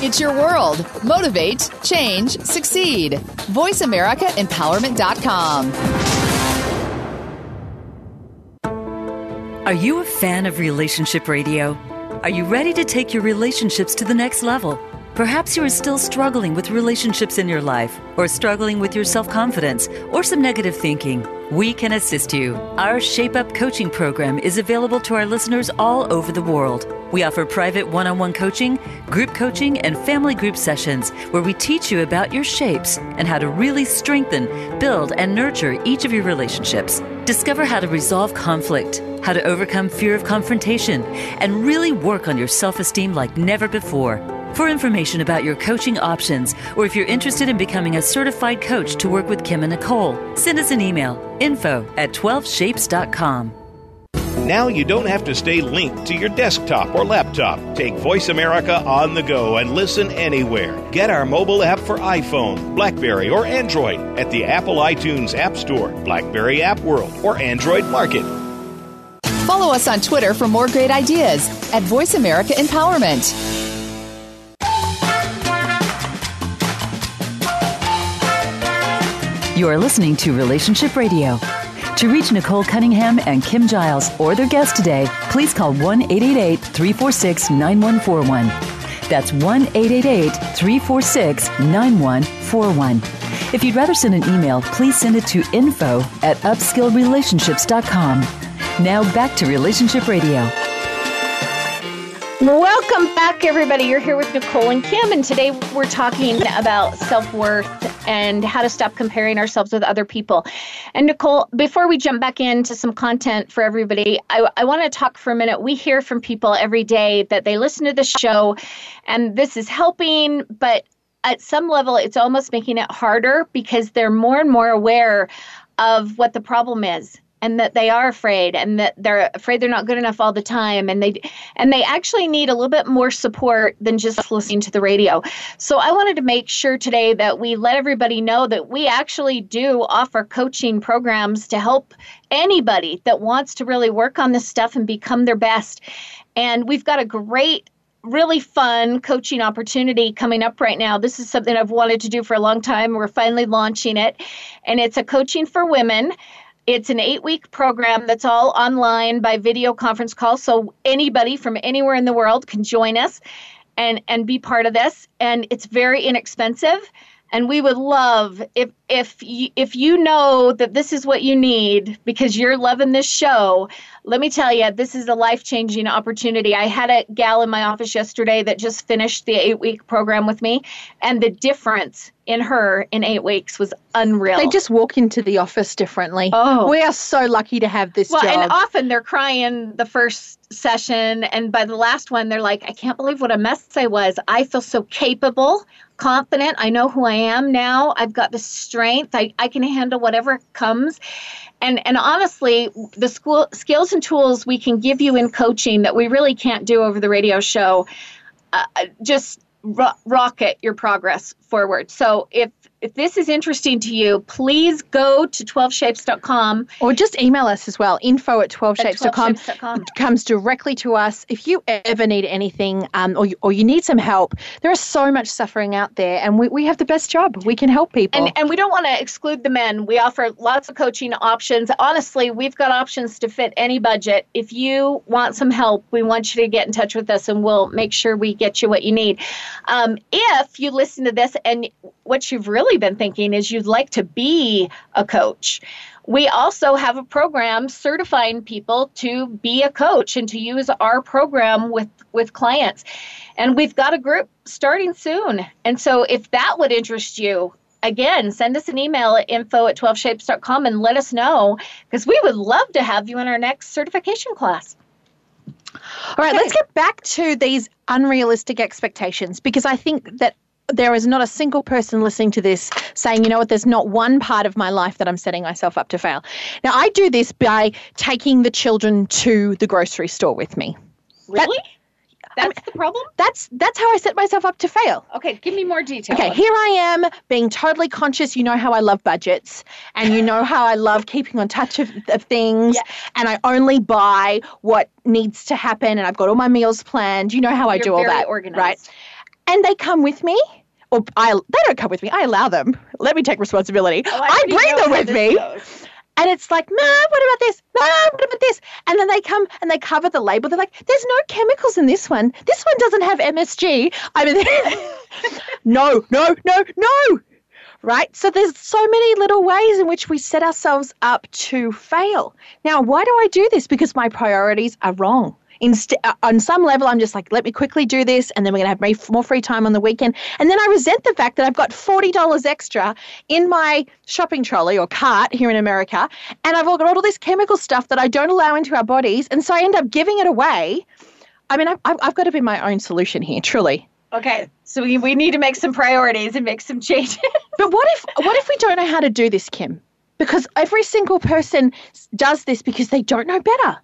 It's your world. Motivate, change, succeed. VoiceAmericaEmpowerment.com. Are you a fan of relationship radio? Are you ready to take your relationships to the next level? Perhaps you are still struggling with relationships in your life, or struggling with your self confidence, or some negative thinking. We can assist you. Our Shape Up coaching program is available to our listeners all over the world. We offer private one on one coaching, group coaching, and family group sessions where we teach you about your shapes and how to really strengthen, build, and nurture each of your relationships. Discover how to resolve conflict, how to overcome fear of confrontation, and really work on your self esteem like never before. For information about your coaching options, or if you're interested in becoming a certified coach to work with Kim and Nicole, send us an email info at 12shapes.com. Now you don't have to stay linked to your desktop or laptop. Take Voice America on the go and listen anywhere. Get our mobile app for iPhone, Blackberry, or Android at the Apple iTunes App Store, Blackberry App World, or Android Market. Follow us on Twitter for more great ideas at Voice America Empowerment. You are listening to Relationship Radio. To reach Nicole Cunningham and Kim Giles or their guest today, please call 1 888 346 9141. That's 1 888 346 9141. If you'd rather send an email, please send it to info at upskillrelationships.com. Now back to Relationship Radio. Welcome back, everybody. You're here with Nicole and Kim, and today we're talking about self worth and how to stop comparing ourselves with other people. And Nicole, before we jump back into some content for everybody, I, I want to talk for a minute. We hear from people every day that they listen to the show, and this is helping, but at some level, it's almost making it harder because they're more and more aware of what the problem is and that they are afraid and that they're afraid they're not good enough all the time and they and they actually need a little bit more support than just listening to the radio. So I wanted to make sure today that we let everybody know that we actually do offer coaching programs to help anybody that wants to really work on this stuff and become their best. And we've got a great really fun coaching opportunity coming up right now. This is something I've wanted to do for a long time. We're finally launching it, and it's a coaching for women. It's an eight week program that's all online by video conference call. So anybody from anywhere in the world can join us and, and be part of this. And it's very inexpensive. And we would love if if you, if you know that this is what you need because you're loving this show, let me tell you, this is a life changing opportunity. I had a gal in my office yesterday that just finished the eight week program with me, and the difference in her in eight weeks was unreal. They just walk into the office differently. Oh. We are so lucky to have this well, job. and often they're crying the first session, and by the last one, they're like, I can't believe what a mess I was. I feel so capable, confident. I know who I am now. I've got the strength. I, I can handle whatever comes. And, and honestly, the school skills and tools we can give you in coaching that we really can't do over the radio show uh, just ro- rocket your progress forward. So if if this is interesting to you, please go to 12shapes.com. Or just email us as well. Info at 12shapes.com 12shapes.com. comes directly to us. If you ever need anything um, or, you, or you need some help, there is so much suffering out there, and we, we have the best job. We can help people. And, and we don't want to exclude the men. We offer lots of coaching options. Honestly, we've got options to fit any budget. If you want some help, we want you to get in touch with us and we'll make sure we get you what you need. Um, if you listen to this and what you've really been thinking is you'd like to be a coach, we also have a program certifying people to be a coach and to use our program with, with clients. And we've got a group starting soon. And so if that would interest you, again, send us an email at info at 12shapes.com and let us know because we would love to have you in our next certification class. All right, let's get back to these unrealistic expectations because I think that there is not a single person listening to this saying, you know what, there's not one part of my life that I'm setting myself up to fail. Now, I do this by taking the children to the grocery store with me. Really? That's the problem? That's that's how I set myself up to fail. Okay, give me more detail. Okay, here I am being totally conscious. You know how I love budgets and you know how I love keeping on touch of, of things. Yeah. And I only buy what needs to happen and I've got all my meals planned. You know how I You're do all that. organized. Right. And they come with me. Or I, they don't come with me. I allow them. Let me take responsibility. Oh, I, already bring them with me. goes. And it's like, Mom, what about this? Mom, what about this? And then they come and they cover the label. They're like, there's no chemicals in this one. This one doesn't have MSG. I mean, (laughs) no, no, no, no. Right? So there's so many little ways in which we set ourselves up to fail. Now, why do I do this? Because my priorities are wrong. Inst- uh, on some level, I'm just like, let me quickly do this, and then we're going to have more free time on the weekend. And then I resent the fact that I've got $40 extra in my shopping trolley or cart here in America, and I've all got all this chemical stuff that I don't allow into our bodies. And so I end up giving it away. I mean, I've, I've I've got to be my own solution here, truly. Okay, so we, we need to make some priorities and make some changes. (laughs) But what if what if we don't know how to do this, Kim? Because every single person does this because they don't know better.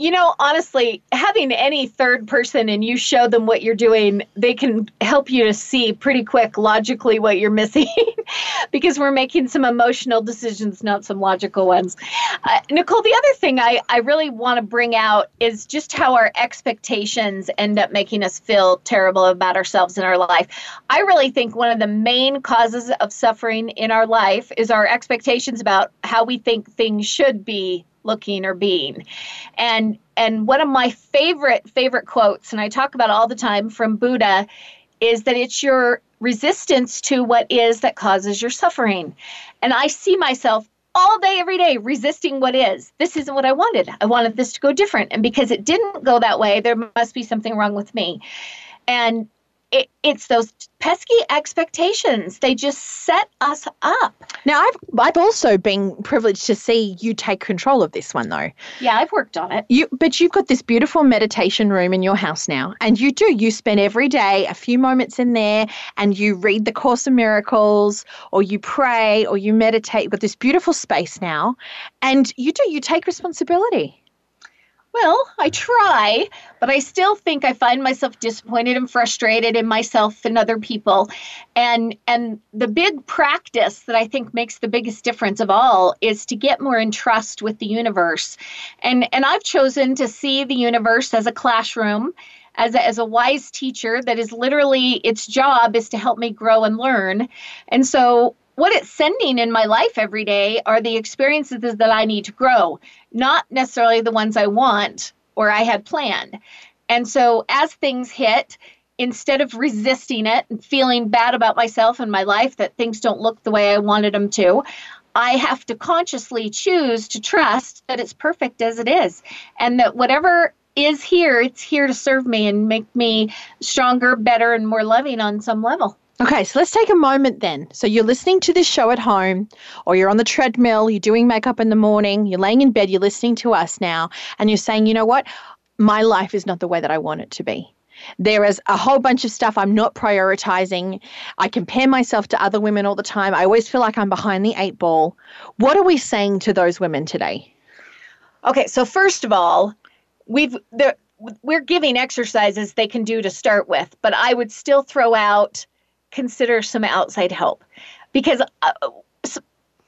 You know, honestly, having any third person and you show them what you're doing, they can help you to see pretty quick logically what you're missing (laughs) because we're making some emotional decisions, not some logical ones. Uh, Nicole, the other thing I, I really want to bring out is just how our expectations end up making us feel terrible about ourselves in our life. I really think one of the main causes of suffering in our life is our expectations about how we think things should be looking or being. And and one of my favorite favorite quotes and I talk about all the time from Buddha is that it's your resistance to what is that causes your suffering. And I see myself all day every day resisting what is. This isn't what I wanted. I wanted this to go different and because it didn't go that way there must be something wrong with me. And it, it's those pesky expectations. They just set us up. Now I've I've also been privileged to see you take control of this one though. Yeah, I've worked on it. You but you've got this beautiful meditation room in your house now. And you do. You spend every day a few moments in there and you read the Course of Miracles or you pray or you meditate. You've got this beautiful space now. And you do, you take responsibility. Well, I try, but I still think I find myself disappointed and frustrated in myself and other people. And and the big practice that I think makes the biggest difference of all is to get more in trust with the universe. And and I've chosen to see the universe as a classroom as a, as a wise teacher that is literally its job is to help me grow and learn. And so what it's sending in my life every day are the experiences that I need to grow, not necessarily the ones I want or I had planned. And so as things hit, instead of resisting it and feeling bad about myself and my life that things don't look the way I wanted them to, I have to consciously choose to trust that it's perfect as it is and that whatever is here, it's here to serve me and make me stronger, better, and more loving on some level. Okay, so let's take a moment then. So you're listening to this show at home, or you're on the treadmill, you're doing makeup in the morning, you're laying in bed, you're listening to us now, and you're saying, you know what? My life is not the way that I want it to be. There is a whole bunch of stuff I'm not prioritizing. I compare myself to other women all the time. I always feel like I'm behind the eight ball. What are we saying to those women today? Okay, so first of all, we've the, we're giving exercises they can do to start with, but I would still throw out consider some outside help because uh,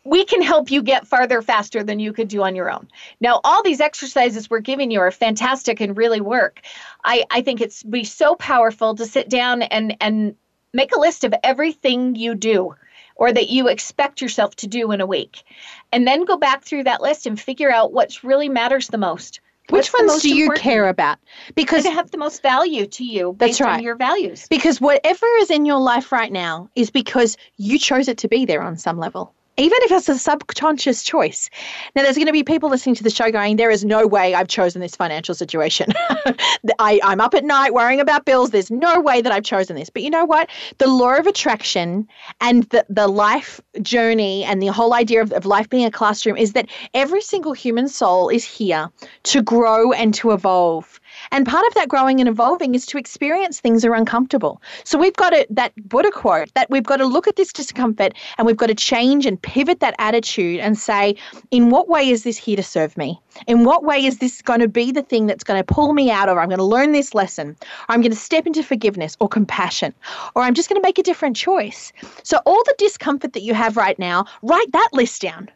we can help you get farther faster than you could do on your own. Now, all these exercises we're giving you are fantastic and really work. I, I think it's be so powerful to sit down and, and make a list of everything you do or that you expect yourself to do in a week. And then go back through that list and figure out what really matters the most. Which What's ones do you important? care about? Because to have the most value to you That's right. on your values. Because whatever is in your life right now is because you chose it to be there on some level. Even if it's a subconscious choice. Now, there's going to be people listening to the show going, There is no way I've chosen this financial situation. (laughs) I, I'm up at night worrying about bills. There's no way that I've chosen this. But you know what? The law of attraction and the, the life journey and the whole idea of, of life being a classroom is that every single human soul is here to grow and to evolve. And part of that growing and evolving is to experience things are uncomfortable. So we've got to, that Buddha quote, that we've got to look at this discomfort and we've got to change and pivot that attitude and say, in what way is this here to serve me? In what way is this going to be the thing that's going to pull me out of? I'm going to learn this lesson, or I'm going to step into forgiveness or compassion, or I'm just going to make a different choice. So all the discomfort that you have right now, write that list down.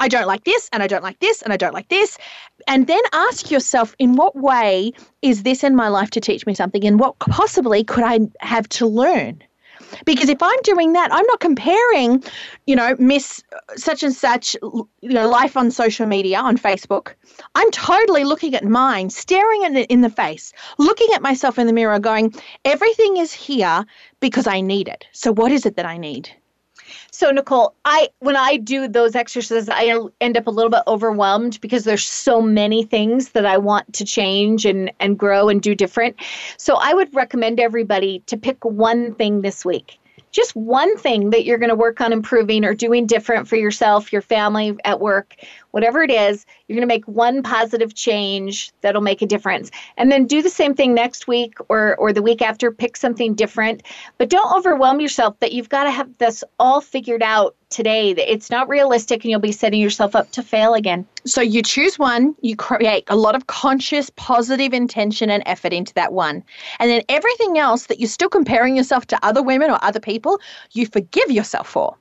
I don't like this, and I don't like this, and I don't like this. And then ask yourself, in what way is this in my life to teach me something? And what possibly could I have to learn? Because if I'm doing that, I'm not comparing, you know, Miss such and such, you know, life on social media, on Facebook. I'm totally looking at mine, staring at it in the face, looking at myself in the mirror, going, everything is here because I need it. So what is it that I need? So Nicole, I when I do those exercises, I end up a little bit overwhelmed because there's so many things that I want to change and and grow and do different. So I would recommend everybody to pick one thing this week. Just one thing that you're going to work on improving or doing different for yourself, your family, at work. Whatever it is, you're going to make one positive change that'll make a difference. And then do the same thing next week or, or the week after, pick something different. But don't overwhelm yourself that you've got to have this all figured out today. It's not realistic and you'll be setting yourself up to fail again. So you choose one, you create a lot of conscious, positive intention and effort into that one. And then everything else that you're still comparing yourself to other women or other people, you forgive yourself for.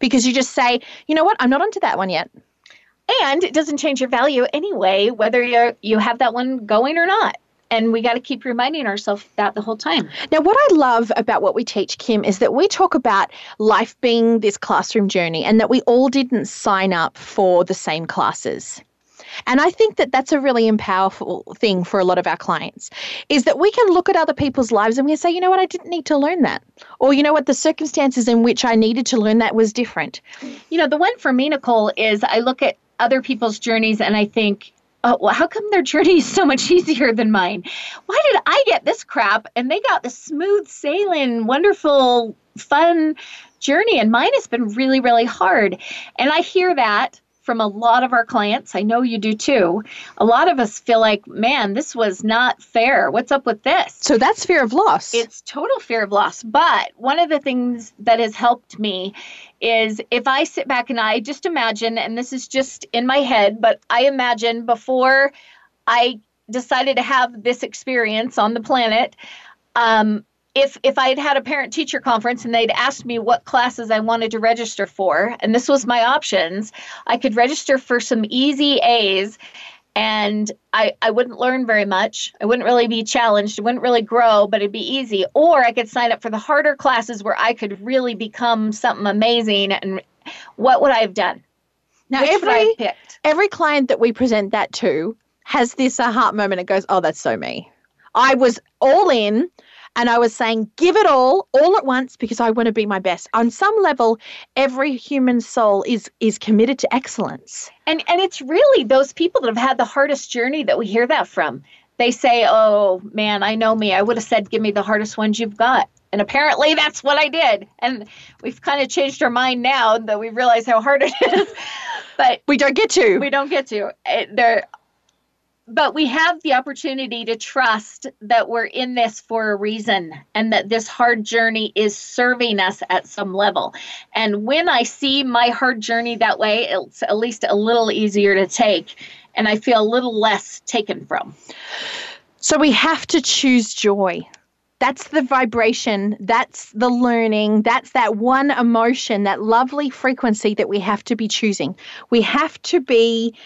Because you just say, you know what, I'm not onto that one yet. And it doesn't change your value anyway, whether you you have that one going or not and we got to keep reminding ourselves that the whole time. Now, what I love about what we teach, Kim, is that we talk about life being this classroom journey and that we all didn't sign up for the same classes. And I think that that's a really powerful thing for a lot of our clients is that we can look at other people's lives and we can say, you know what, I didn't need to learn that. Or, you know what, the circumstances in which I needed to learn that was different. You know, the one for me, Nicole, is I look at other people's journeys and I think, oh, well, how come their journey is so much (laughs) easier than mine? Why did I get this crap and they got the smooth sailing, wonderful, fun journey and mine has been really, really hard? And I hear that from a lot of our clients. I know you do too. A lot of us feel like, man, this was not fair. What's up with this? So that's fear of loss. It's total fear of loss. But one of the things that has helped me is if I sit back and I just imagine, and this is just in my head, but I imagine before I decided to have this experience on the planet, um, if if I had had a parent teacher conference and they'd asked me what classes I wanted to register for, and this was my options, I could register for some easy A's and I, I wouldn't learn very much. I wouldn't really be challenged. I wouldn't really grow, but it'd be easy. Or I could sign up for the harder classes where I could really become something amazing. And what would I have done? Now, Which every, every client that we present that to has this aha moment. It goes, oh, that's so me. I was all in and I was saying, give it all, all at once, because I want to be my best. On some level, every human soul is is committed to excellence. And and it's really those people that have had the hardest journey that we hear that from. They say, "Oh man, I know me. I would have said, give me the hardest ones you've got." And apparently that's what I did. And we've kind of changed our mind now that we realize how hard it is. (laughs) but we don't get to. We don't get to. It, there but we have the opportunity to trust that we're in this for a reason and that this hard journey is serving us at some level. And when I see my hard journey that way, it's at least a little easier to take and I feel a little less taken from. So we have to choose joy. That's the vibration, that's the learning, that's that one emotion, that lovely frequency that we have to be choosing. We have to be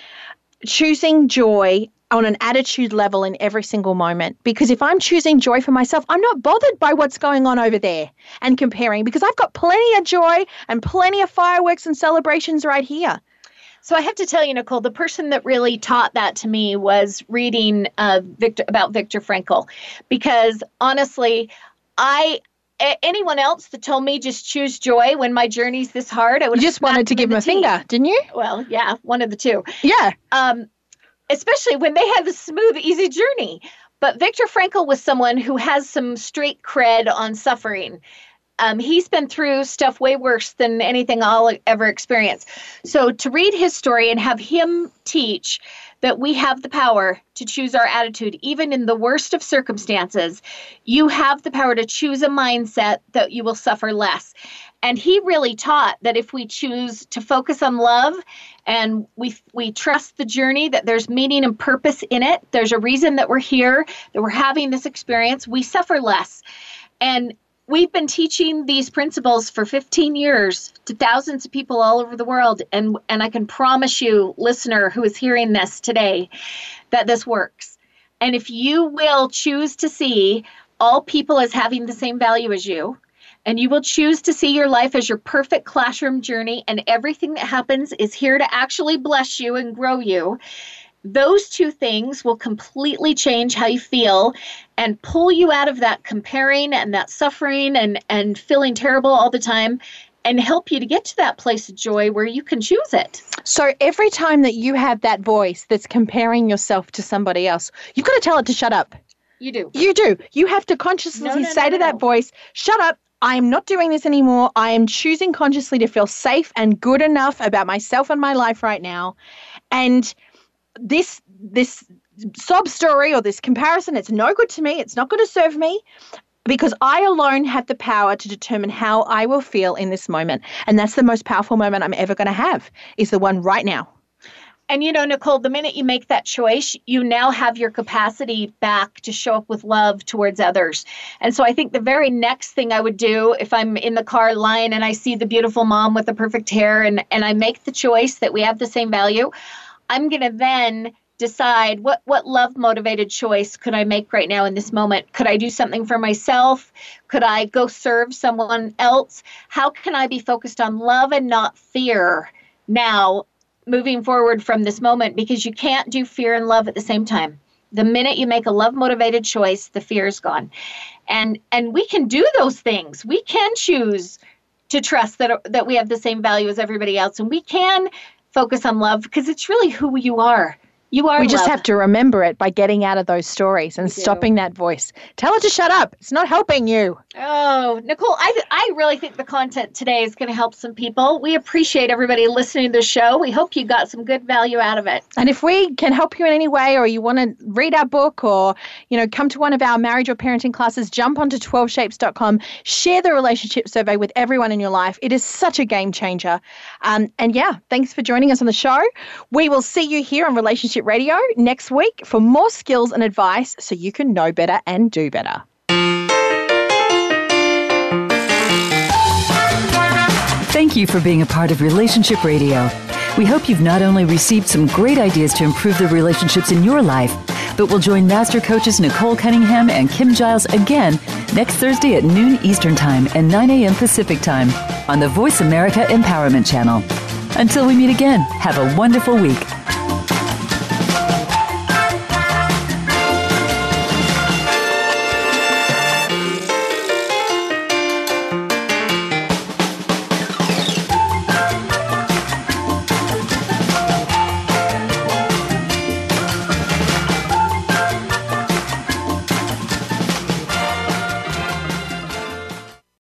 choosing joy on an attitude level in every single moment. Because if I'm choosing joy for myself, I'm not bothered by what's going on over there and comparing because I've got plenty of joy and plenty of fireworks and celebrations right here. So I have to tell you, Nicole, the person that really taught that to me was reading uh, Viktor about Viktor Frankl, because honestly, I anyone else that told me just choose joy when my journey's this hard, I would just wanted to give him a finger, didn't you? Well, yeah, one of the two. Yeah. Um, especially when they have a smooth, easy journey. But Viktor Frankl was someone who has some straight cred on suffering. Um, he's been through stuff way worse than anything I'll ever experience. So to read his story and have him teach that we have the power to choose our attitude, even in the worst of circumstances, you have the power to choose a mindset that you will suffer less. And he really taught that if we choose to focus on love and we we trust the journey that there's meaning and purpose in it, there's a reason that we're here, that we're having this experience, we suffer less. And we've been teaching these principles for 15 years to thousands of people all over the world and and I can promise you listener who is hearing this today that this works. And if you will choose to see all people as having the same value as you, and you will choose to see your life as your perfect classroom journey, and everything that happens is here to actually bless you and grow you. Those two things will completely change how you feel and pull you out of that comparing and that suffering and, and feeling terrible all the time and help you to get to that place of joy where you can choose it. So every time that you have that voice that's comparing yourself to somebody else, you've got to tell it to shut up. You do. You do. You have to consciously no, no, say no, to that voice, shut up, I am not doing this anymore. I am choosing consciously to feel safe and good enough about myself and my life right now. And this this sob story or this comparison, it's no good to me. It's not going to serve me because I alone have the power to determine how I will feel in this moment. And that's the most powerful moment I'm ever going to have is the one right now. And you know, Nicole, the minute you make that choice, you now have your capacity back to show up with love towards others. And so I think the very next thing I would do if I'm in the car line and I see the beautiful mom with the perfect hair and, and I make the choice that we have the same value, I'm going to then decide what what love motivated choice could I make right now in this moment? Could I do something for myself? Could I go serve someone else? How can I be focused on love and not fear now moving forward from this moment because you can't do fear and love at the same time. The minute you make a love motivated choice, the fear is gone. And and we can do those things. We can choose to trust that that we have the same value as everybody else and we can focus on love because it's really who you are. You are. We just have to remember it by getting out of those stories and stopping that voice. Tell it to shut up. It's not helping you. Oh, Nicole, I, I really think the content today is going to help some people. We appreciate everybody listening to the show. We hope you got some good value out of it. And if we can help you in any way, or you want to read our book, or you know, come to one of our marriage or parenting classes, jump onto 12shapes.com, share the relationship survey with everyone in your life. It is such a game changer. Um, and yeah, thanks for joining us on the show. We will see you here on Relationship Radio next week for more skills and advice so you can know better and do better. Thank you for being a part of Relationship Radio. We hope you've not only received some great ideas to improve the relationships in your life, but will join master coaches Nicole Cunningham and Kim Giles again next Thursday at noon Eastern Time and 9 a.m. Pacific Time on the Voice America Empowerment Channel. Until we meet again, have a wonderful week.